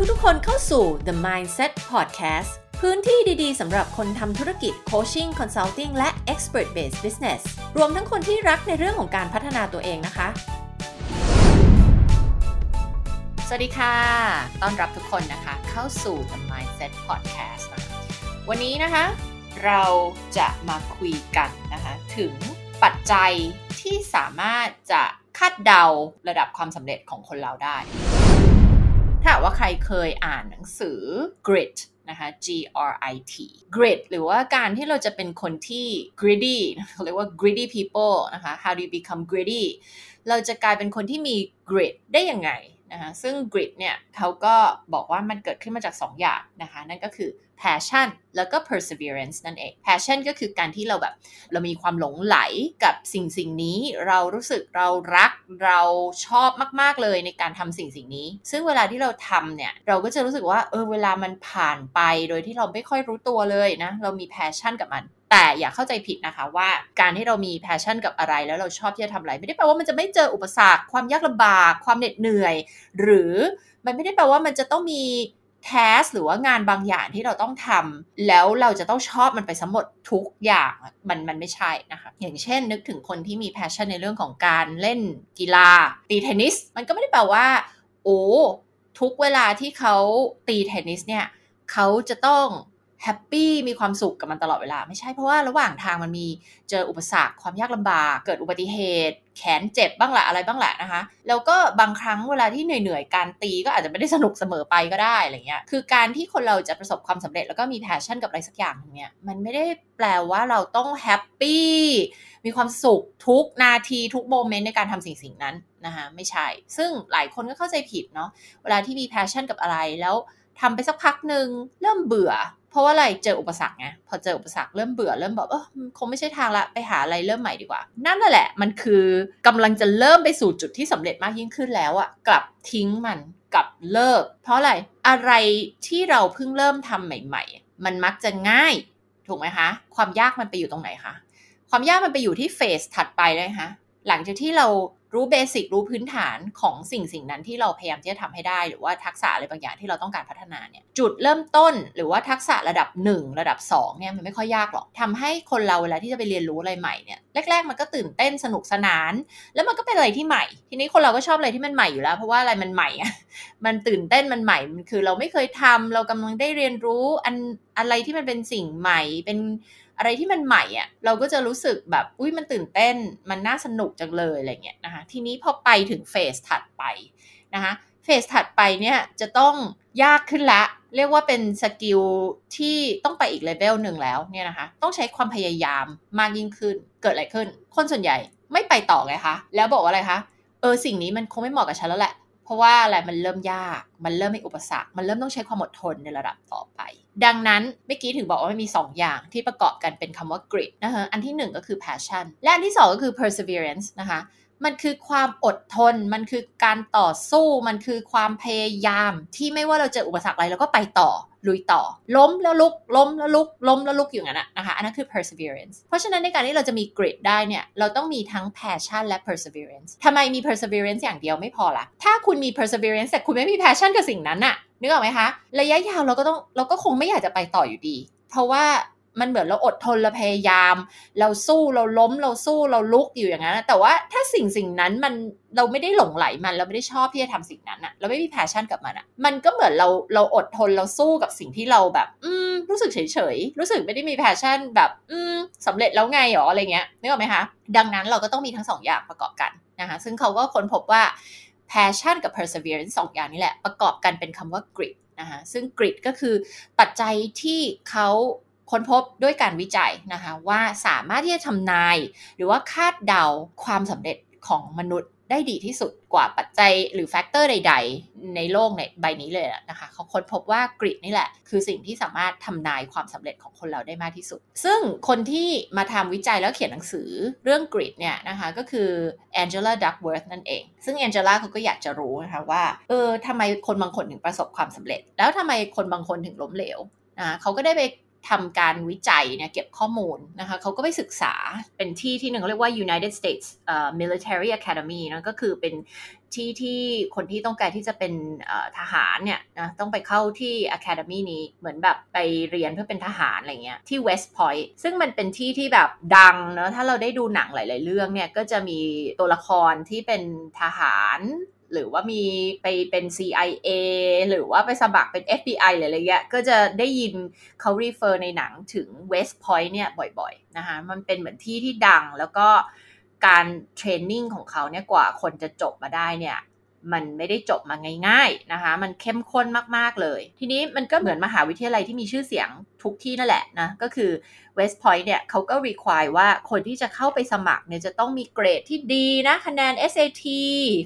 ทุกๆ คนเข้าสู่ The Mindset Podcast พื้นที่ดีๆ สำหรับคนทำธุรกิจ Coaching Consulting และ Expert Based Business รวมทั้งคนที่รักในเรื่องของการพัฒนาตัวเองนะคะ สวัสดีค่ะ ต้อนรับทุกคนนะคะ เข้าสู่ The Mindset Podcast นะคะวันนี้นะคะ เราจะมาคุยกันนะคะ ถึงปัจจัยที่สามารถจะคาดเดาระดับความสำเร็จของคนเราได้ ถ้าว่าใครเคยอ่านหนังสือ Grit นะคะ G R I T Grit หรือว่าการที่เราจะเป็นคนที่ greedy เขาเรียกว่า greedy people นะคะ How do you become greedy เราจะกลายเป็นคนที่มี grit ได้ยังไงนะคะซึ่ง grit เนี่ยเขาก็บอกว่ามันเกิดขึ้นมาจาก 2อย่างนะคะ นั่นก็คือ passion แล้วก็ perseverance นั่นเอง passion ก็คือการที่เราแบบเรามีความหลงไหลกับสิ่งสิ่งนี้ เรารู้สึกเรารักเราชอบมาก ๆ เลยในการทำสิ่งสิ่งนี้ ซึ่งเวลาที่เราทำเนี่ย เราก็จะรู้สึกว่าเออเวลามันผ่านไปโดยที่เราไม่ค่อยรู้ตัวเลยนะ เรามี passion กับมันแต่อย่าเข้าใจผิดนะคะว่าการที่เรามี passion กับอะไรแล้วเราชอบที่จะทำอะไร ไม่ได้แปลว่ามันจะไม่เจออุปสรรค ความยากลำบาก ความเหน็ดเหนื่อย หรือมันไม่ได้แปลว่ามันจะต้องมี แทสหรือว่างานบางอย่างที่เราต้องทำแล้วเราจะต้องชอบมันไปซะหมดทุกอย่างมันมันไม่ใช่นะคะอย่างเช่นนึกถึงคนที่มี passion ในเรื่องของการเล่นกีฬา ตีเทนนิส มันก็ไม่ได้แปลว่า โอ้ทุกเวลาที่เขาตีเทนนิสเนี่ยเขาจะต้อง happy มีความสุขกับมันตลอดเวลา ไม่ใช่เพราะว่าระหว่างทางมันมีเจออุปสรรคความยากลำบาก เกิดอุบัติเหตุ แขนเจ็บบ้างแหละอะไรบ้างแหละนะคะ แล้วก็บางครั้งเวลาที่เหนื่อยๆ การตีก็อาจจะไม่ได้สนุกเสมอไปก็ได้อะไรเงี้ยคือการที่คนเราจะประสบความสำเร็จแล้วก็มี passion กับอะไรสักอย่างเนี่ยมันไม่ได้แปลว่าเราต้อง happy มีความสุขทุกนาทีทุก moment ในการทำสิ่งสิ่งนั้นนะคะไม่ใช่ ซึ่งหลายคนก็เข้าใจผิดเนาะเวลาที่มี passion กับอะไรแล้วทำไปสักพักหนึ่งเริ่มเบื่อ เพราะว่าอะไรเจออุปสรรคไงพอเจออุปสรรคเริ่มเบื่อเริ่มบอกเออคงไม่ใช่ทางละไปหาอะไรเริ่มใหม่ดีกว่า นั่นแหละ มันคือกำลังจะเริ่มไปสู่จุดที่สำเร็จมากยิ่งขึ้นแล้วอะกลับทิ้งมันกลับเลิก เพราะอะไรอะไรที่เราเพิ่งเริ่มทำใหม่ ๆ มันมักจะง่ายถูกไหมคะ ความยากมันไปอยู่ตรงไหนคะความยากมันไปอยู่ที่เฟสถัดไปเลยคะหลังจากที่เรา รู้เบสิกรู้พื้นฐานของสิ่งสิ่งนั้นที่เราพยายามที่จะทำให้ได้ หรือว่าทักษะอะไรบางอย่างที่เราต้องการพัฒนาเนี่ยจุดเริ่มต้นหรือว่าทักษะระดับ 1 ระดับ2เนี่ยมันไม่ค่อยยากหรอกทำให้คนเราเวลาที่จะไปเรียนรู้อะไรใหม่เนี่ยแรกๆมันก็ตื่นเต้นสนุกสนาน แล้วมันก็เป็นอะไรที่ใหม่ ทีนี้คนเราก็ชอบอะไรที่มันใหม่อยู่แล้ว เพราะว่าอะไรมันใหม่อะมันตื่นเต้นมันใหม่มันคือเราไม่เคยทำเรากำลังได้เรียนรู้อันอะไรที่มันเป็นสิ่งใหม่เป็น อะไรที่มันใหม่อะ่ะเราก็จะรู้สึกแบบอุ้ยมันตื่นเต้นมันน่าสนุกจังเลยอะไรเงี้ยนะคะทีนี้พอไปถึง phase ถัดไปนะคะ phase ถัดไปเนี่ยจะต้องยากขึ้นละ เรียกว่าเป็น skill ที่ต้องไปอีกเลเวลหนึ่งแล้วเนี่ยนะคะต้องใช้ความพยายามมากยิ่งขึ้นเกิดอะไรขึ้น คนส่วนใหญ่ไม่ไปต่อไงคะแล้วบอกว่าอะไรคะเออสิ่งนี้มันคงไม่เหมาะกับฉันแล้วแหละ เพราะว่าอะไรมันเริ่มยาก มันเริ่มมีอุปสรรค มันเริ่มต้องใช้ความอดทนในระดับต่อไป ดังนั้นเมื่อกี้ถึงบอกว่ามันมี 2 อย่างที่ประกอบกันเป็นคำว่า grit นะคะอันที่ 1 ก็คือ passion และอันที่ 2 ก็คือ perseverance นะคะมันคือความอดทน มันคือการต่อสู้ มันคือความพยายาม ที่ไม่ว่าเราเจออุปสรรคอะไรเราก็ไปต่อ ลุยต่อ ล้มแล้วลุก ล้มแล้วลุก ล้มแล้วลุกอย่างนั้นนะคะ อันนั้นคือ perseverance เพราะฉะนั้นในการที่เราจะมี grit ได้เนี่ย เราต้องมีทั้ง passion และ perseverance ทำไมมี perseverance อย่างเดียวไม่พอละถ้าคุณมี perseverance แต่คุณไม่มี passion กับสิ่งนั้นอะนึกออกไหมคะ ระยะยาวเราก็ต้องเราก็คงไม่อยากจะไปต่ออยู่ดี เพราะว่า มันเหมือนเราอดทนเราพยายาม เราสู้เราล้มเราสู้เราลุกอยู่อย่างนั้นแต่ว่าถ้าสิ่งสิ่งนั้นมันเราไม่ได้หลงไหลมันเราไม่ได้ชอบที่จะทำสิ่งนั้นอะเราไม่มีแพชชั่นกับมันอะมันก็เหมือนเราเราอดทนเราสู้กับสิ่งที่เราแบบ อืมรู้สึกเฉยเฉยรู้สึกไม่ได้มี passion แบบ อืมสำเร็จแล้วไงหรออะไรเงี้ยนึกออกไหมคะดังนั้นเราก็ต้องมีทั้งสองอย่างประกอบกันนะคะซึ่งเขาก็ค้นพบว่า passion กับ perseverance สองอย่างนี้แหละ ประกอบกันเป็นคำว่า grit นะคะซึ่ง grit ก็คือปัจจัยที่เขา ค้นพบด้วยการวิจัยนะคะว่าสามารถที่จะทำนาย หรือว่าคาดเดาความสำเร็จของมนุษย์ได้ดีที่สุดกว่าปัจจัยหรือ factor ใด ๆ ในโลกในใบนี้เลยนะคะเขาค้นพบว่ากริดนี่แหละ คือสิ่งที่สามารถทำนายความสำเร็จของคนเราได้มากที่สุด ซึ่งคนที่มาทำวิจัยแล้วเขียนหนังสือเรื่องกริดเนี่ยนะคะก็คือแองเจล่าดักเวิร์ธนั่นเอง ซึ่งแองเจล่าเขาก็อยากจะรู้นะคะว่าเออทำไมคนบางคนถึงประสบความสำเร็จ แล้วทำไมคนบางคนถึงล้มเหลวนะเขาก็ได้ไป ทำการวิจัยเนี่ยเก็บข้อมูลนะคะเขาก็ไปศึกษาเป็นที่ที่หนึ่งเรียกว่า United States uh, Military Academy นะก็คือเป็นที่ที่คนที่ต้องการที่จะเป็นทหารเนี่ยนะต้องไปเข้าที่ Academy นี้เหมือนแบบไปเรียนเพื่อเป็นทหารอะไรเงี้ยที่ West Point ซึ่งมันเป็นที่ที่แบบดังเนาะถ้าเราได้ดูหนังหลาย ๆ เรื่องเนี่ยก็จะมีตัวละครที่เป็นทหาร หรือว่ามีไปเป็น CIA หรือว่าไปสมัครเป็น FBI หรืออะไรเงี้ยก็จะได้ยินเขา refer ในหนังถึง West Point เนี่ยบ่อยๆนะคะมันเป็นเหมือนที่ที่ดังแล้วก็การเทรนนิ่งของเขาเนี่ยกว่าคนจะจบมาได้เนี่ย มันไม่ได้จบมาง่ายๆนะคะ มันเข้มข้นมากๆเลย ทีนี้มันก็เหมือนมหาวิทยาลัยที่มีชื่อเสียงทุกที่นั่นแหละนะ ก็คือ West Point เนี่ยเขาก็ require ว่าคนที่จะเข้าไปสมัครเนี่ยจะต้องมีเกรดที่ดีนะคะแนน SAT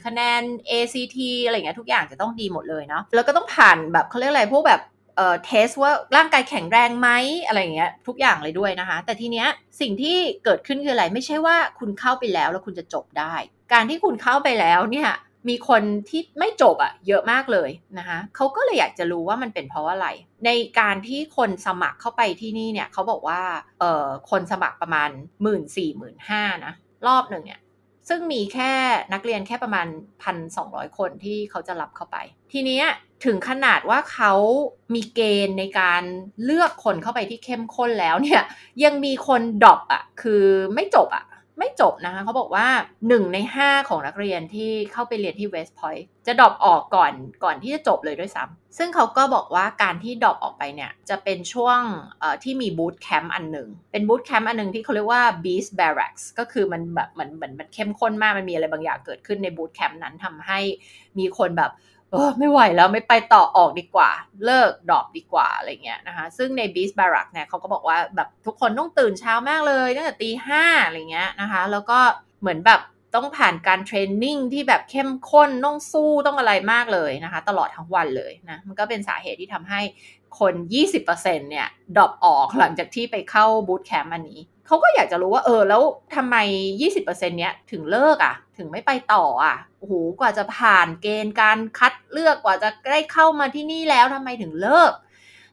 คะแนน ACT อะไรเงี้ยทุกอย่างจะต้องดีหมดเลยเนาะ แล้วก็ต้องผ่านแบบเขาเรียกอะไรพวกแบบเอ่อเทสว่าร่างกายแข็งแรงไหมอะไรเงี้ยทุกอย่างเลยด้วยนะคะ แต่ทีเนี้ยสิ่งที่เกิดขึ้นคืออะไรไม่ใช่ว่าคุณเข้าไปแล้วแล้วคุณจะจบได้ การที่คุณเข้าไปแล้วเนี่ย มีคนที่ไม่จบอะ่ะเยอะมากเลยนะคะเขาก็เลยอยากจะรู้ว่ามันเป็นเพราะอะไร ในการที่คนสมัครเข้าไปที่นี่เนี่ยเขาบอกว่าเอ่อคนสมัครประมาณหมื่นสี่หมื่นห้านะรอบหนึ่งเนี่ยซึ่งมีแค่นักเรียนแค่ประมาณพันสองคนที่เขาจะรับเข้าไป ทีนี้ถึงขนาดว่าเขามีเกณฑ์ในการเลือกคนเข้าไปที่เข้มข้นแล้วเนี่ย ยังมีคน drop อะ คือไม่จบอะ ไม่จบนะคะเขาบอกว่า 1 ใน 5 ของนักเรียนที่เข้าไปเรียนที่ West Point จะ drop ออกก่อนก่อนที่จะจบเลยด้วยซ้ำซึ่งเขาก็บอกว่าการที่ drop ออกไปเนี่ย จะเป็นช่วงที่มี boot camp อันหนึ่ง เป็น boot camp อันหนึ่งที่เขาเรียกว่า Beast Barracks ก็คือมันแบบเหมือนเหมือนมันเข้มข้นมากมันมีอะไรบางอย่างเกิดขึ้นใน boot camp นั้นทำให้มีคนแบบ เออไม่ไหวแล้วไม่ไปต่อออกดีกว่า เลิก drop ดีกว่าอะไรเงี้ยนะคะ ซึ่งใน Beast Barrack เนี่ยเขาก็บอกว่าแบบทุกคนต้องตื่นเช้ามากเลยตั้งแต่ตีห้าอะไรเงี้ยนะคะ แล้วก็เหมือนแบบต้องผ่านการ training ที่แบบเข้มข้นต้องสู้ต้องอะไรมากเลยนะคะ ตลอดทั้งวันเลยนะ มันก็เป็นสาเหตุที่ทำให้คน 20%เนี่ย drop ออกหลังจากที่ไปเข้า boot camp อันนี้ เขาก็อยากจะรู้ว่าเออแล้วทำไม 20%เนี้ยถึงเลิกอะ่ะ ถึงไม่ไปต่ออะโอ้โหกว่าจะผ่านเกณฑ์การคัดเลือกกว่าจะได้เข้ามาที่นี่แล้วทำไมถึงเลิก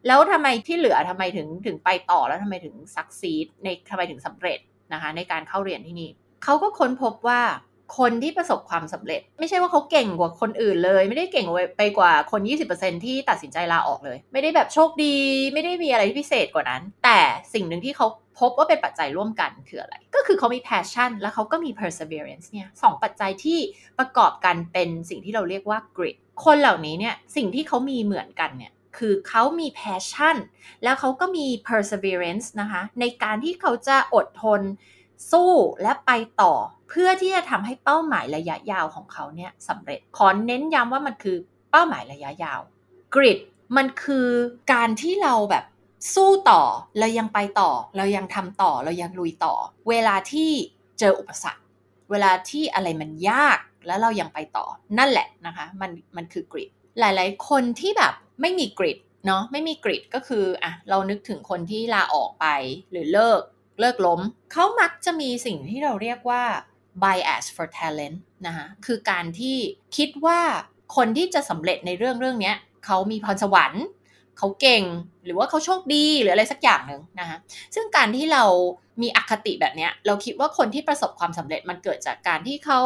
แล้วทำไมที่เหลือทำไมถึงถึงไปต่อแล้วทำไมถึงซักซีดในทำไมถึงสำเร็จนะคะ ในการเข้าเรียนที่นี่เขาก็ค้นพบว่า คนที่ประสบความสำเร็จ ไม่ใช่ว่าเขาเก่งกว่าคนอื่นเลย ไม่ได้เก่งไปกว่าคน 20%ที่ตัดสินใจลาออกเลย ไม่ได้แบบโชคดี ไม่ได้มีอะไรที่พิเศษกว่านั้น แต่สิ่งหนึ่งที่เขาพบว่าเป็นปัจจัยร่วมกันคืออะไร ก็คือเขามี passion แล้วเขาก็มี perseverance เนี่ยสองปัจจัยที่ประกอบกันเป็นสิ่งที่เราเรียกว่า grit คนเหล่านี้เนี่ยสิ่งที่เขามีเหมือนกันเนี่ยคือเขามี passion แล้วเขาก็มี perseverance นะคะ ในการที่เขาจะอดทนสู้และไปต่อ เพื่อที่จะทำให้เป้าหมายระยะยาวของเขาเนี่ยสำเร็จ ขอเน้นย้ำว่ามันคือเป้าหมายระยะยาว กริดมันคือการที่เราแบบสู้ต่อ เรายังไปต่อ เรายังทำต่อ เรายังลุยต่อ เวลาที่เจออุปสรรค เวลาที่อะไรมันยากแล้วเรายังไปต่อ นั่นแหละนะคะ มันมันคือกริดหลายๆ คนที่แบบไม่มีกริดเนาะไม่มีกริดก็คืออะเรานึกถึงคนที่ลาออกไปหรือเลิกเลิกล้ม เขามักจะมีสิ่งที่เราเรียกว่า bias for talent นะคะคือการที่คิดว่าคนที่จะสำเร็จในเรื่องเรื่องนี้เขามีพรสวรรค์ เขาเก่งหรือว่าเขาโชคดีหรืออะไรสักอย่างหนึ่งนะคะซึ่งการที่เรามีอคติแบบนี้เราคิดว่าคนที่ประสบความสำเร็จมันเกิดจากการที่เขา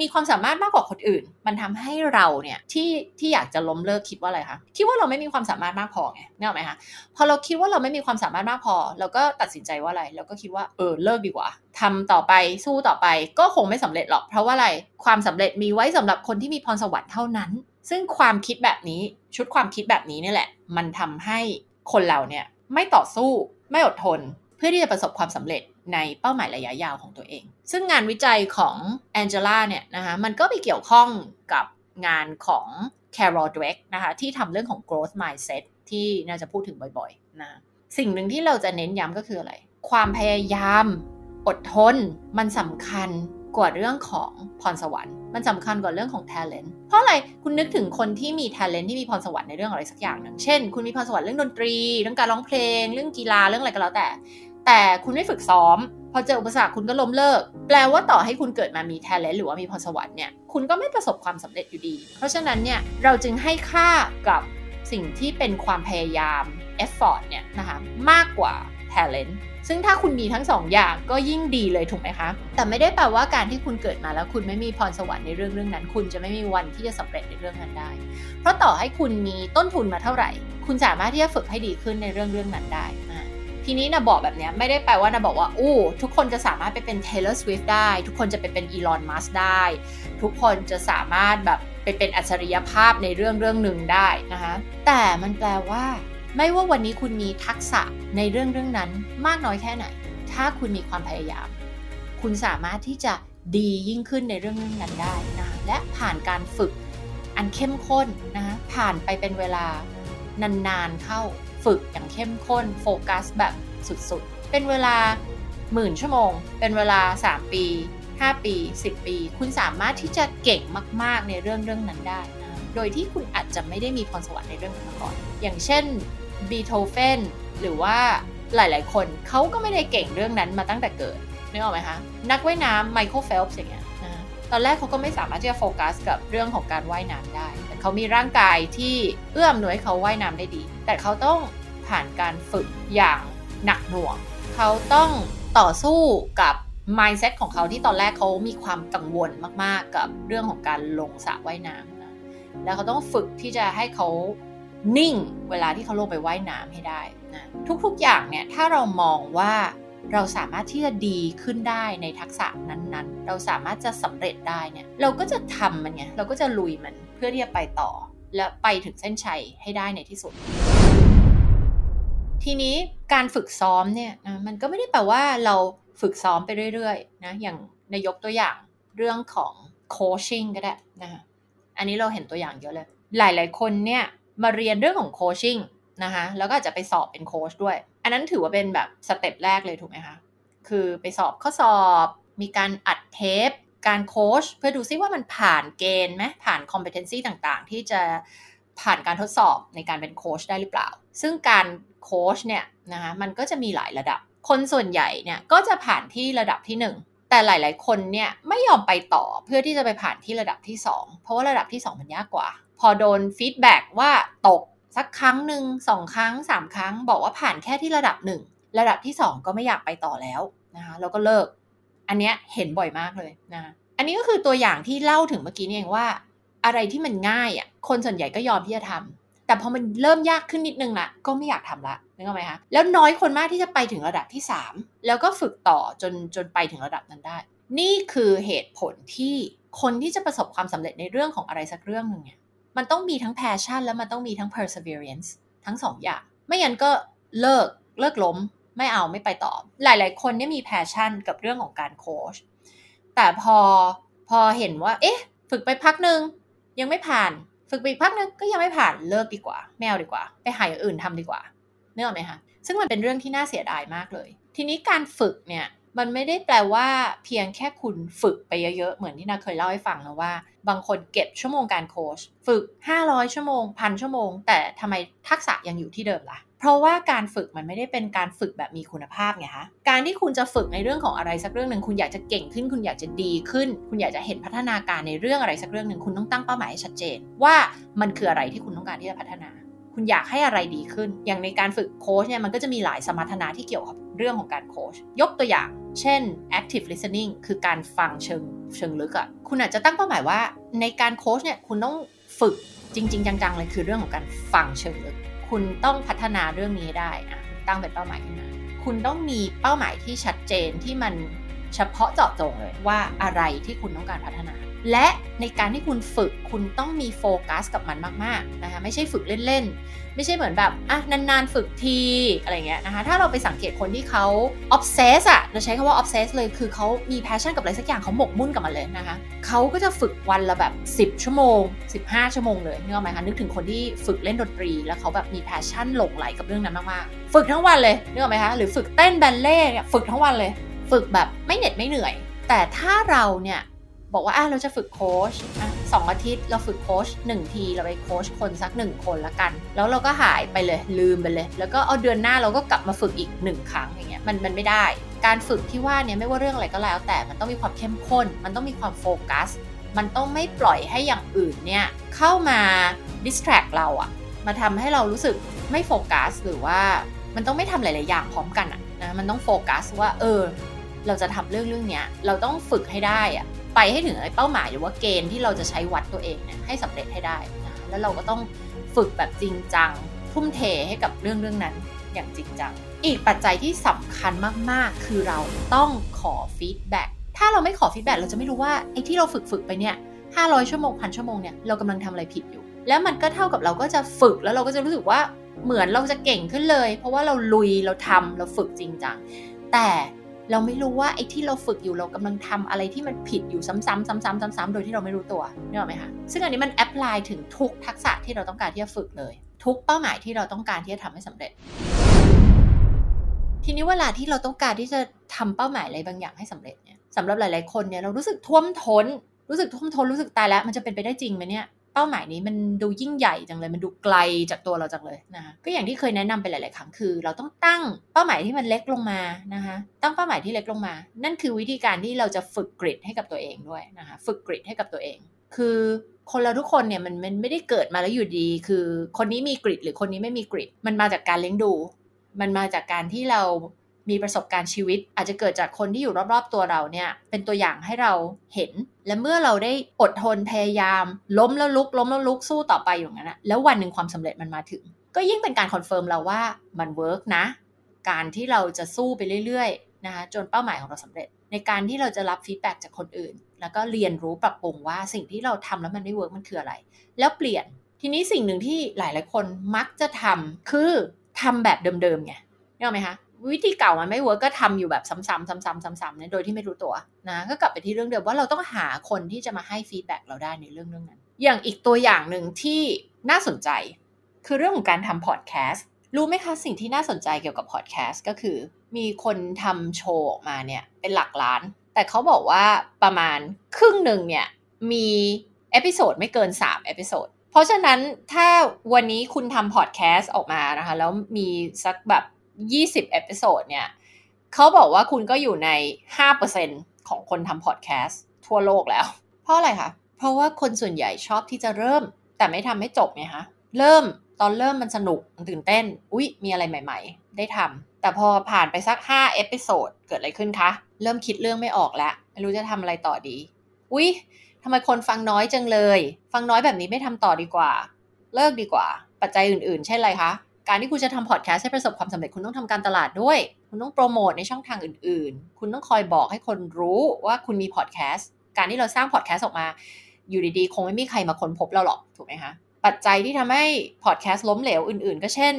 มีความสามารถมากกว่าคนอื่น มันทำให้เราเนี่ยที่ที่อยากจะล้มเลิกคิดว่าอะไรคะคิดว่าเราไม่มีความสามารถมากพอไงนี่หรอไหมคะพอเราคิดว่าเราไม่มีความสามารถมากพอ เราก็ตัดสินใจว่าอะไรเราก็คิดว่าเออเลิกดีกว่าทำต่อไปสู้ต่อไปก็คงไม่สำเร็จหรอกเพราะว่าอะไรความสำเร็จมีไว้สำหรับคนที่มีพรสวรรค์เท่านั้นซึ่งความคิดแบบนี้ ชุดความคิดแบบนี้นี่แหละ มันทำให้คนเราเนี่ยไม่ต่อสู้ไม่อดทน เพื่อที่จะประสบความสำเร็จในเป้าหมายระยะยาวของตัวเอง ซึ่งงานวิจัยของแองเจล่าเนี่ยนะคะมันก็ไปเกี่ยวข้องกับงานของ Carol Dweck นะคะที่ทำเรื่องของ growth mindset ที่น่าจะพูดถึงบ่อยๆนะสิ่งหนึ่งที่เราจะเน้นย้ำก็คืออะไร ความพยายาม อดทน มันสำคัญ กว่าเรื่องของพรสวรรค์ มันสำคัญกว่าเรื่องของ talent เพราะอะไรคุณนึกถึงคนที่มี talent ที่มีพรสวรรค์ในเรื่องอะไรสักอย่างหนึ่งเช่น คุณมีพรสวรรค์เรื่องดนตรี เรื่องการร้องเพลง เรื่องกีฬาเรื่องอะไรก็แล้วแต่ แต่คุณไม่ฝึกซ้อม พอเจออุปสรรคคุณก็ล้มเลิก แปลว่าต่อให้คุณเกิดมามี talent หรือว่ามีพรสวรรค์เนี่ยคุณก็ไม่ประสบความสำเร็จอยู่ดี เพราะฉะนั้นเนี่ยเราจึงให้ค่ากับสิ่งที่เป็นความพยายาม effort เนี่ยนะคะมากกว่า talent ซึ่งถ้าคุณมีทั้งสองอย่างก็ยิ่งดีเลยถูกไหมคะ แต่ไม่ได้แปลว่าการที่คุณเกิดมาแล้วคุณไม่มีพรสวรรค์ในเรื่องเรื่องนั้น คุณจะไม่มีวันที่จะสำเร็จในเรื่องนั้นได้ เพราะต่อให้คุณมีต้นทุนมาเท่าไหร่ คุณสามารถที่จะฝึกให้ดีขึ้นในเรื่องเรื่องนั้นได้ทีนี้นะบอกแบบนี้ไม่ได้แปลว่านะบอกว่าอู้ทุกคนจะสามารถไปเป็น Taylor Swift ได้ ทุกคนจะไปเป็น Elon Musk ได้ ทุกคนจะสามารถแบบไปเป็นอัจฉริยภาพในเรื่องเรื่องหนึ่งได้นะคะแต่มันแปลว่า ไม่ว่าวันนี้คุณมีทักษะในเรื่องเรื่องนั้นมากน้อยแค่ไหน ถ้าคุณมีความพยายาม คุณสามารถที่จะดียิ่งขึ้นในเรื่องเรื่องนั้นได้นะและผ่านการฝึกอันเข้มข้นนะคะผ่านไปเป็นเวลานานๆเข้าฝึกอย่างเข้มข้น โฟกัสแบบสุดๆ เป็นเวลาหมื่นชั่วโมง เป็นเวลา 3 ปี 5 ปี 10 ปี คุณสามารถที่จะเก่งมาก ๆ ในเรื่องเรื่องนั้นได้นะโดยที่คุณอาจจะไม่ได้มีพรสวรรค์ในเรื่องนั้นมาก่อน อย่างเช่น บีโธเฟนหรือว่าหลาย ๆ คนเขาก็ไม่ได้เก่งเรื่องนั้นมาตั้งแต่เกิดนึกออกไหมคะ นักว่ายน้ำ Michael Phelps อย่างเงี้ยนะตอนแรกเขาก็ไม่สามารถที่จะโฟกัสกับเรื่องของการว่ายน้ำได้ แต่เขามีร่างกายที่เอื้ออำนวยเขาว่ายน้ำได้ดี แต่เขาต้องผ่านการฝึกอย่างหนักหน่วง เขาต้องต่อสู้กับ mindset ของเขาที่ตอนแรกเขามีความกังวลมาก ๆ กับเรื่องของการลงสระว่ายน้ำนะแล้วเขาต้องฝึกที่จะให้เขา นิ่งเวลาที่เขาลงไปว่ายน้ำให้ได้นะทุกๆอย่างเนี่ยถ้าเรามองว่าเราสามารถที่จะดีขึ้นได้ในทักษะนั้นๆ เราสามารถจะสำเร็จได้เนี่ยเราก็จะทำมันไงเราก็จะลุยมันเพื่อที่จะไปต่อ และไปถึงเส้นชัยให้ได้ในที่สุด ทีนี้การฝึกซ้อมเนี่ยนะมันก็ไม่ได้แปลว่าเราฝึกซ้อมไปเรื่อยๆนะอย่างในยกตัวอย่างเรื่องของโคชชิ่งก็ได้นะอันนี้เราเห็นตัวอย่างเยอะเลย หลายๆคนเนี่ย มาเรียนเรื่องของโคชชิ่งนะคะแล้วก็อาจจะไปสอบเป็นโค้ชด้วย อันนั้นถือว่าเป็นแบบสเต็ปแรกเลยถูกไหมคะ คือไปสอบข้อสอบมีการอัดเทป การโค้ชเพื่อดูซิว่ามันผ่านเกณฑ์ไหมผ่าน competency ต่างๆ ที่จะผ่านการทดสอบในการเป็นโค้ชได้หรือเปล่า ซึ่งการโค้ชเนี่ยนะคะมันก็จะมีหลายระดับ คนส่วนใหญ่เนี่ยก็จะผ่านที่ระดับที่ 1 แต่หลาย ๆ คนเนี่ยไม่ยอมไปต่อเพื่อที่จะไปผ่านที่ระดับที่ 2 เพราะว่าระดับที่ 2 มันยากกว่า พอโดนฟีดแบ็กว่าตกสักครั้งหนึ่งสองครั้งสามครั้ง บอกว่าผ่านแค่ที่ระดับหนึ่งระดับที่2ก็ไม่อยากไปต่อแล้วนะคะแล้วก็เลิก อันเนี้ยเห็นบ่อยมากเลยนะอันนี้ก็คือตัวอย่างที่เล่าถึงเมื่อกี้นี่เองว่า อะไรที่มันง่ายอะคนส่วนใหญ่ก็ยอมที่จะทำแต่พอมันเริ่มยากขึ้นนิดนึงละก็ไม่อยากทำละนึกออกไหมคะแล้วน้อยคนมากที่จะไปถึงระดับที่ 3 แล้วก็ฝึกต่อจนจนไปถึงระดับนั้นได้ นี่คือเหตุผลที่คนที่จะประสบความสำเร็จในเรื่องของอะไรสักเรื่องหนึ่งเนี่ย มันต้องมีทั้ง passion แล้วมันต้องมีทั้ง perseverance ทั้งสองอย่าง ไม่งั้นก็เลิกเลิกล้ม ไม่เอาไม่ไปต่อ หลาย ๆ คนเนี่ยมี passion กับเรื่องของการโค้ชแต่พอพอเห็นว่า เอ๊ะ ฝึกไปพักหนึ่งยังไม่ผ่าน ฝึกไปอีกพักหนึ่งก็ยังไม่ผ่านเลิกดีกว่าไม่เอาดีกว่า ไปหาอย่างอื่นทำดีกว่าเนื้อไหมคะซึ่งมันเป็นเรื่องที่น่าเสียดายมากเลย ทีนี้การฝึกเนี่ย มันไม่ได้แปลว่าเพียงแค่คุณฝึกไปเยอะๆ เหมือนที่นาเคยเล่าให้ฟังนะว่า บางคนเก็บชั่วโมงการโค้ชฝึก 500 ชั่วโมงพันชั่วโมง แต่ทำไมทักษะยังอยู่ที่เดิมละ่ะ เพราะว่าการฝึกมันไม่ได้เป็นการฝึกแบบมีคุณภาพไงคะการที่คุณจะฝึกในเรื่องของอะไรสักเรื่องหนึ่งคุณอยากจะเก่งขึ้น คุณอยากจะดีขึ้น คุณอยากจะเห็นพัฒนาการในเรื่องอะไรสักเรื่องหนึ่งคุณต้องตั้งเป้าหมายให้ชัดเจน ว่ามันคืออะไรที่คุณต้องการที่จะพัฒนา คุณอยากให้อะไรดีขึ้น อย่างในการฝึกโค้ชเนี่ยมันก็จะมีหลายสมรรถนะที่เกี่ยวกับ เรื่องของการโค้ชยกตัวอย่าง เช่น active listening คือการฟังเชิงเชิงลึกอะ่ะคุณอาจจะตั้งเป้าหมายว่า ในการโค้ชเนี่ยคุณต้องฝึกจริง ๆ จังๆเลยคือเรื่องของการฟังเชิงลึก คุณต้องพัฒนาเรื่องนี้ได้อะตั้งเป็นเป้าหมายขึ้นมาคุณต้องมีเป้าหมายที่ชัดเจนที่มันเฉพาะเจาะจงเลยว่าอะไรที่คุณต้องการพัฒนา และในการที่คุณฝึกคุณต้องมีโฟกัสกับมันมากๆนะคะไม่ใช่ฝึกเล่นๆ ไม่ใช่เหมือนแบบอะนานๆฝึกทีอะไรเงี้ยนะคะถ้าเราไปสังเกตคนที่เขา obsess อะเราใช้คำว่า obsess เลยคือเขามี passion กับอะไรสักอย่างเขาหมกมุ่นกับมันเลยนะคะเขาก็จะฝึกวันละแบบ 10 ชั่วโมง 15 ชั่วโมงเลยนึกออกไหมคะนึกถึงคนที่ฝึกเล่นดนตรี แล้วเขาแบบมี passion หลงไหลกับเรื่องนั้นมากๆฝึกทั้งวันเลยนึกออกไหมคะหรือฝึกเต้นแบลเล่เนี่ยฝึกทั้งวันเลย ฝึกแบบไม่เหน็ดไม่เหนื่อย แต่ถ้าเราเนี่ย บอกว่าอะเราจะฝึกโค้ชสองอาทิตย์เราฝึกโค้ชหนึ่งทีเราไปโค้ชคนสักหนึ่งคนละกัน แล้วเราก็หายไปเลยลืมไปเลย แล้วก็เอาเดือนหน้าเราก็กลับมาฝึกอีกหนึ่งครั้งอย่างเงี้ยมันมันไม่ได้ การฝึกที่ว่าเนี่ยไม่ว่าเรื่องอะไรก็แล้ว แต่มันต้องมีความเข้มข้น มันต้องมีความโฟกัส มันต้องไม่ปล่อยให้อย่างอื่นเนี่ยเข้ามาดิสแทรกเราอะมาทำให้เรารู้สึกไม่โฟกัส หรือว่ามันต้องไม่ทำหลาย ๆ อย่างพร้อมกันอะนะมันต้องโฟกัสว่าเออเราจะทำเรื่องเรื่องเนี้เราต้องฝึกให้ได้อะ ไปให้ถึงไอ้เป้าหมายหรือว่าเกณฑ์ที่เราจะใช้วัดตัวเองเนี่ยให้สำเร็จให้ได้นะแล้วเราก็ต้องฝึกแบบจริงจังทุ่มเทให้กับเรื่องเรื่องนั้นอย่างจริงจัง อีกปัจจัยที่สำคัญมากๆ คือเราต้องขอ feedback ถ้าเราไม่ขอ feedback เราจะไม่รู้ว่าไอ้ที่เราฝึกฝึกไปเนี่ย500 ชั่วโมงพันชั่วโมงเนี่ยเรากำลังทำอะไรผิดอยู่ แล้วมันก็เท่ากับเราก็จะฝึกแล้วเราก็จะรู้สึกว่าเหมือนเราจะเก่งขึ้นเลย เพราะว่าเราลุยเราทำเราฝึกจริงจังแต่ เราไม่รู้ว่าไอ้ที่เราฝึกอยู่เรากำลังทำอะไรที่มันผิดอยู่ซ้ำๆซ้ำๆซ้ำๆโดยที่เราไม่รู้ตัวนึกออไหมคะซึ่งอันนี้มันแอพพลายถึงทุกทักษะที่เราต้องการที่จะฝึกเลย ทุกเป้าหมายที่เราต้องการที่จะทำให้สำเร็จ ทีนี้เวลาที่เราต้องการที่จะทำเป้าหมายอะไรบางอย่างให้สำเร็จเนี่ยสำหรับหลาย ๆคนเนี่ยเรารู้สึกท่วมท้น รู้สึกท่วมท้นรู้สึกตายแล้ว มันจะเป็นไปได้จริงไหมเนี่ย ป้าหมายนี้มันดูยิ่งใหญ่จังเลย มันดูไกลจากตัวเราจังเลยนะคะก็อย่างที่เคยแนะนำไปหลาย ๆ ครั้งคือ เราต้องตั้งเป้าหมายที่มันเล็กลงมานะคะตั้งเป้าหมายที่เล็กลงมา นั่นคือวิธีการที่เราจะฝึก grit ให้กับตัวเองด้วยนะคะฝึก grit ให้กับตัวเอง คือคนเราทุกคนเนี่ยมันมันไม่ได้เกิดมาแล้วอยู่ดี คือคนนี้มี grit หรือคนนี้ไม่มี grit มันมาจากการเลี้ยงดู มันมาจากการที่เรา มีประสบการณ์ชีวิต อาจจะเกิดจากคนที่อยู่รอบๆตัวเราเนี่ยเป็นตัวอย่างให้เราเห็น และเมื่อเราได้อดทนพยายาม ล้มแล้วลุก ล้มแล้วลุกสู้ต่อไปอย่างนั้นนะแล้ววันหนึ่งความสำเร็จมันมาถึง ก็ยิ่งเป็นการ confirm เราว่ามัน work นะ การที่เราจะสู้ไปเรื่อยๆนะคะจนเป้าหมายของเราสำเร็จ ในการที่เราจะรับ feedback จากคนอื่น แล้วก็เรียนรู้ปรับปรุงว่าสิ่งที่เราทำแล้วมันไม่ work มันคืออะไร แล้วเปลี่ยนทีนี้สิ่งหนึ่งที่หลาย ๆ คนมักจะทำคือทำแบบเดิมๆไงเห็นไหมคะ วิธีเก่ามันไม่ work ก็ทำอยู่แบบซ้ำๆซ้ำๆซ้ำๆเนี่ยโดยที่ไม่รู้ตัวนะก็กลับไปที่เรื่องเดิมว่าเราต้องหาคนที่จะมาให้ feedback เราได้ในเรื่องเรื่องนั้น อย่างอีกตัวอย่างหนึ่งที่น่าสนใจ คือเรื่องของการทำพอดแคสต์รู้ไหมคะสิ่งที่น่าสนใจเกี่ยวกับพอดแคสต์ก็คือ มีคนทำโชว์ออกมาเนี่ยเป็นหลักล้าน แต่เขาบอกว่าประมาณครึ่งหนึ่งเนี่ยมี episode ไม่เกิน3 episode เพราะฉะนั้นถ้าวันนี้คุณทำพอดแคสต์ออกมานะคะแล้วมีสักแบบ 20 episode เนี่ยเขาบอกว่าคุณก็อยู่ใน 5%ของคนทำพอดแคสต์ทั่วโลกแล้ว เพราะอะไรคะ เพราะว่าคนส่วนใหญ่ชอบที่จะเริ่ม แต่ไม่ทำให้จบไงคะ เริ่มตอนเริ่มมันสนุกมันตื่นเต้น อุ๊ย มีอะไรใหม่ ๆ ได้ทำแต่พอผ่านไปสัก5 episode เกิดอะไรขึ้นคะ เริ่มคิดเรื่องไม่ออกแล้วไม่รู้จะทำอะไรต่อดี อุ๊ยทำไมคนฟังน้อยจังเลย ฟังน้อยแบบนี้ไม่ทำต่อดีกว่า เลิกดีกว่า ปัจจัยอื่น ๆ เช่นอะไรคะ การที่คุณจะทำพอดแคสต์ให้ประสบความสำเร็จคุณต้องทำการตลาดด้วย คุณต้องโปรโมทในช่องทางอื่น ๆ คุณต้องคอยบอกให้คนรู้ว่าคุณมีพอดแคสต์การที่เราสร้างพอดแคสต์ออกมา อยู่ดีๆ คงไม่มีใครมาค้นพบเราหรอกถูกไหมคะปัจจัยที่ทำให้พอดแคสต์ล้มเหลวอื่นๆ ก็เช่น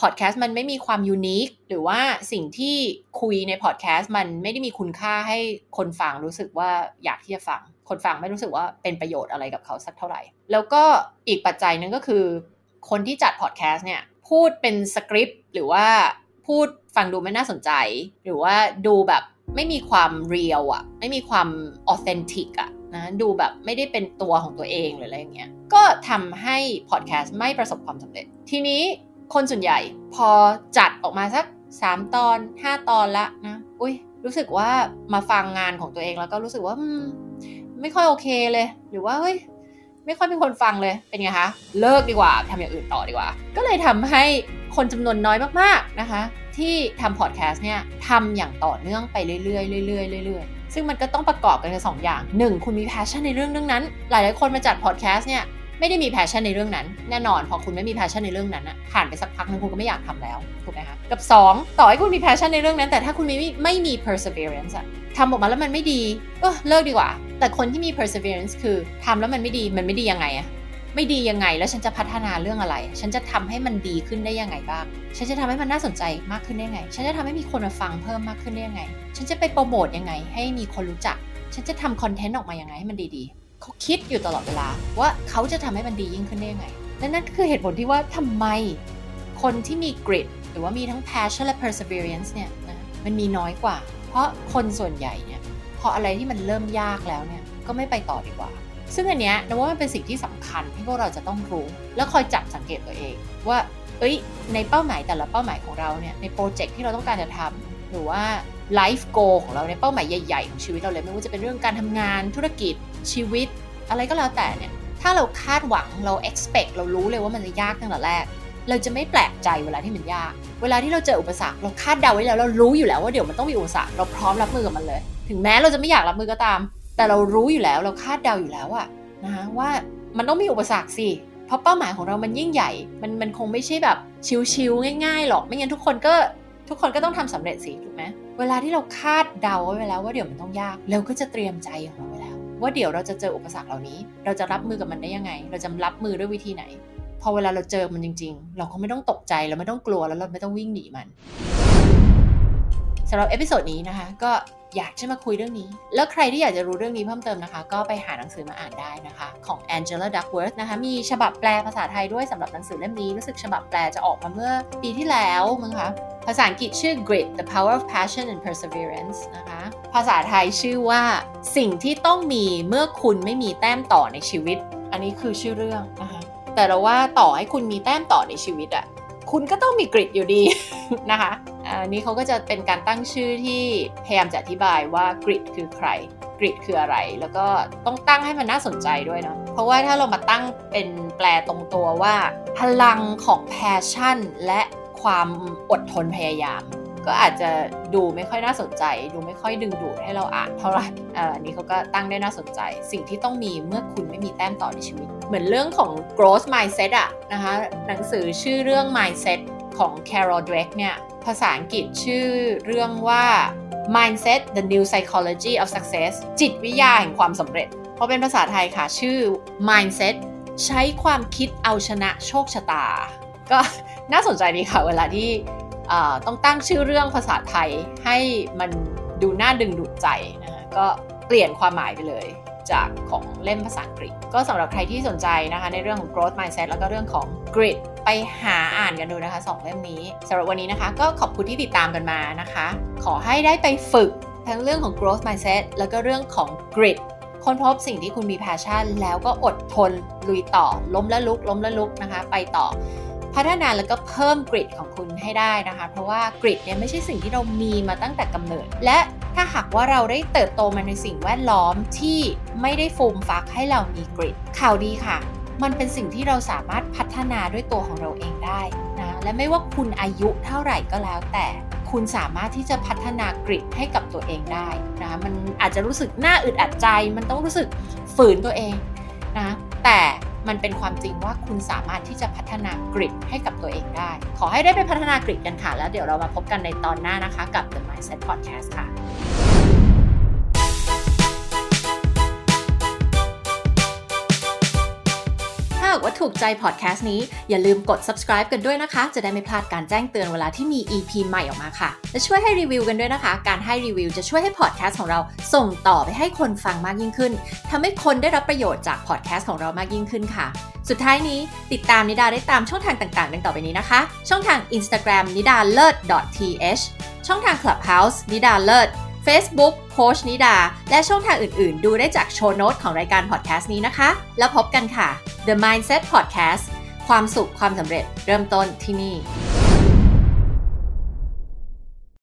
พอดแคสต์มันไม่มีความยูนิคหรือว่าสิ่งที่คุยในพอดแคสต์มันไม่ได้มีคุณค่าให้คนฟังรู้สึกว่าอยากที่จะฟัง คนฟังไม่รู้สึกว่าเป็นประโยชน์อะไรกับเขาสักเท่าไหร่ แล้วก็อีกปัจจัยนึงก็คือ คนที่จัดพอดแคสต์เนี่ย พูดเป็นสคริปต์หรือว่าพูดฟังดูไม่น่าสนใจ หรือว่าดูแบบไม่มีความเรียลอะไม่มีความออเทนติกอะนะดูแบบไม่ได้เป็นตัวของตัวเองหรืออะไรอย่างเงี้ยก็ทำให้พอดแคสต์ไม่ประสบความสำเร็จ ทีนี้คนส่วนใหญ่พอจัดออกมาสัก 3 ตอน 5 ตอนละนะอุ้ยรู้สึกว่ามาฟังงานของตัวเองแล้วก็รู้สึกว่าไม่ค่อยโอเคเลย หรือว่าเฮ้ย ไม่ค่อยมีคนฟังเลยเป็นไงคะเลิกดีกว่าทำอย่างอื่นต่อดีกว่า ก็เลยทำให้คนจำนวนน้อยมากๆนะคะ ที่ทำพอดแคสต์เนี่ยทำอย่างต่อเนื่องไปเรื่อยๆเรื่อยๆเรื่อยๆซึ่งมันก็ต้องประกอบกันสองอย่าง 1. คุณมี passion ในเรื่องเรื่องนั้น หลายๆคนมาจัดพอดแคสต์เนี่ย ไม่ได้มี passion ในเรื่องนั้น แน่นอนพอคุณไม่มี passion ในเรื่องนั้นอะผ่านไปสักพักนึงคุณก็ไม่อยากทำแล้วถูกไหมคะกับ 2 ต่อให้คุณมี passion ในเรื่องนั้น แต่ถ้าคุณไม่ไม่มี perseverance อะทำออกมาแล้วมันไม่ดีเออเลิกดีกว่า แต่คนที่มี perseverance คือทำแล้วมันไม่ดีมันไม่ดียังไงอะไม่ดียังไงแล้วฉันจะพัฒนาเรื่องอะไร ฉันจะทำให้มันดีขึ้นได้ยังไงบ้าง ฉันจะทำให้มันน่าสนใจมากขึ้นได้ยังไง ฉันจะทำให้มีคนมาฟังเพิ่มมากขึ้นได้ยังไง ฉันจะไปโปรโมทยังไง ให้มีคนรู้จัก ฉันจะทำคอนเทนต์ออกมายังไงให้มันดีๆ เขาคิดอยู่ตลอดเวลา ว่าเขาจะทำให้มันดียิ่งขึ้นได้ยังไงและนั่นคือเหตุผลที่ว่าทำไมคนที่มีกริดหรือว่ามีทั้ง passion และ perseverance เนี่ยนะมันมีน้อยกว่า เพราะคนส่วนใหญ่เนี่ยพออะไรที่มันเริ่มยากแล้วเนี่ยก็ไม่ไปต่อดีกว่า ซึ่งอันเนี้ยนะว่ามันเป็นสิ่งที่สำคัญที่พวกเราจะต้องรู้ แล้วคอยจับสังเกตตัวเองว่าเอ้ยในเป้าหมายแต่ละเป้าหมายของเราเนี่ยในโปรเจกต์ที่เราต้องการจะทำหรือว่า ไลฟ์โกของเราในเป้าหมายใหญ่ๆ ของชีวิตเราเลยไม่ว่าจะเป็นเรื่องการทำงานธุรกิจชีวิต อะไรก็แล้วแต่เนี่ยถ้าเราคาดหวังเรา expect เรารู้เลยว่ามันจะยากตั้งแต่แรก เราจะไม่แปลกใจเวลาที่มันยาก เวลาที่เราเจออุปสรรคเราคาดเดาไว้แล้วเรารู้อยู่แล้วว่าเดี๋ยวมันต้องมีอุปสรรคเราพร้อมรับมือกับมันเลย ถึงแม้เราจะไม่อยากรับมือก็ตาม แต่เรารู้อยู่แล้วเราคาดเดาอยู่แล้วอะนะคะว่ามันต้องมีอุปสรรคสิเพราะเป้าหมายของเรามันยิ่งใหญ่ มันมันคงไม่ใช่แบบชิวๆง่ายๆหรอกไม่งั้นทุกคนก็ทุกคนก็ต้องทำสำเร็จสิถูกไหม เวลาที่เราคาดเดาไว้แล้วว่าเดี๋ยวมันต้องยากเราก็จะเตรียมใจของเราไว้แล้ว ว่าเดี๋ยวเราจะเจออุปสรรคเหล่านี้ เราจะรับมือกับมันได้ยังไง เราจะรับมือด้วยวิธีไหน พอเวลาเราเจอมันจริง ๆ เราก็ไม่ต้องตกใจเราไม่ต้องกลัวแล้วเราไม่ต้องวิ่งหนีมัน สำหรับ episode นี้นะคะ ก็อยากจะมาคุยเรื่องนี้ แล้วใครที่อยากจะรู้เรื่องนี้เพิ่มเติมนะคะ ก็ไปหาหนังสือมาอ่านได้นะคะ ของ Angela Duckworth นะคะ มีฉบับแปลภาษาไทยด้วยสำหรับหนังสือเล่มนี้ รู้สึกฉบับแปลจะออกมาเมื่อปีที่แล้วมั้งคะ ภาษาอังกฤษชื่อ Grit the Power of Passion and Perseverance นะคะ ภาษาไทยชื่อว่าสิ่งที่ต้องมีเมื่อคุณไม่มีแต้มต่อในชีวิต อันนี้คือชื่อเรื่องนะคะ แต่เราว่าต่อให้คุณมีแต้มต่อในชีวิตอะคุณก็ต้องมีกริดอยู่ดีนะคะ อันนี้เขาก็จะเป็นการตั้งชื่อที่พยายามจะอธิบายว่ากริดคือใครกริดคืออะไร แล้วก็ต้องตั้งให้มันน่าสนใจด้วยเนาะเพราะว่าถ้าเรามาตั้งเป็นแปลตรงตัวว่า พลังของแพชชั่น และความอดทนพยายาม ก็อาจจะดูไม่ค่อยน่าสนใจ ดูไม่ค่อยดึงดูดให้เราอ่านเท่าไหร่อันนี้เขาก็ตั้งได้น่าสนใจ สิ่งที่ต้องมีเมื่อคุณไม่มีแต้มต่อในชีวิต เหมือนเรื่องของ growth mindset อะนะคะหนังสือชื่อเรื่อง mindset ของ Carol Dweck เนี่ย ภาษาอังกฤษชื่อเรื่องว่า mindset the new psychology of success จิตวิทยาแห่งความสำเร็จ เพอเป็นภาษาไทยค่ะ ชื่อ mindset ใช้ความคิดเอาชนะโชคชะตา ก็น่าสนใจดีค่ะเวลาที่ต้องตั้งชื่อเรื่องภาษาไทยให้มันดูน่าดึงดูดใจนะคะก็เปลี่ยนความหมายไปเลย จากของเล่มภาษาอังกฤษ ก็สำหรับใครที่สนใจนะคะ ในเรื่องของ growth mindset แล้วก็เรื่องของ grit ไปหาอ่านกันดูนะคะสองเล่มนี้สำหรับวันนี้นะคะ ก็ขอบคุณที่ติดตามกันมานะคะ ขอให้ได้ไปฝึกทั้งเรื่องของ growth mindset แล้วก็เรื่องของ grit ค้นพบสิ่งที่คุณมี passion แล้วก็อดทนลุยต่อ ล้มและลุก ล้มและลุกนะคะ ไปต่อ พัฒนาแล้วก็เพิ่มกริดของคุณให้ได้นะคะ เพราะว่ากริดเนี่ยไม่ใช่สิ่งที่เรามีมาตั้งแต่กำเนิด และ ถ้าหากว่าเราได้เติบโตมาในสิ่งแวดล้อมที่ไม่ได้ฟูมฟักให้เรามีกริดข่าวดีค่ะ มันเป็นสิ่งที่เราสามารถพัฒนาด้วยตัวของเราเองได้นะและไม่ว่าคุณอายุเท่าไหร่ก็แล้วแต่คุณสามารถที่จะพัฒนากริดให้กับตัวเองได้นะมันอาจจะรู้สึกน่าอึดอัดใจ มันต้องรู้สึกฝืนตัวเองนะแต่ มันเป็นความจริงว่าคุณสามารถที่จะพัฒนากริดให้กับตัวเองได้ ขอให้ได้ไปพัฒนากริดกันค่ะ แล้วเดี๋ยวเรามาพบกันในตอนหน้านะคะ กับ The Mindset Podcast ค่ะ ถูกใจพอดแคสต์นี้อย่าลืมกด subscribe กันด้วยนะคะ จะได้ไม่พลาดการแจ้งเตือนเวลาที่มี EP ใหม่ออกมาค่ะ และช่วยให้รีวิวกันด้วยนะคะ การให้รีวิวจะช่วยให้พอดแคสต์ของเราส่งต่อไปให้คนฟังมากยิ่งขึ้นทำให้คนได้รับประโยชน์จากพอดแคสต์ของเรามากยิ่งขึ้นค่ะ สุดท้ายนี้ติดตามนิดาได้ตามช่องทางต่างๆ ดังต่อไปนี้นะคะ ช่องทาง Instagram นิดาเลิศ .th ช่องทาง Clubhouse นิดาเลิศ Facebook โค้ชนิดา และช่องทางอื่น ๆ ดูได้จาก show note ของรายการพอดแคสต์นี้นะคะ แล้วพบกันค่ะ The Mindset Podcast ความสุขความสำเร็จเริ่มต้นที่นี่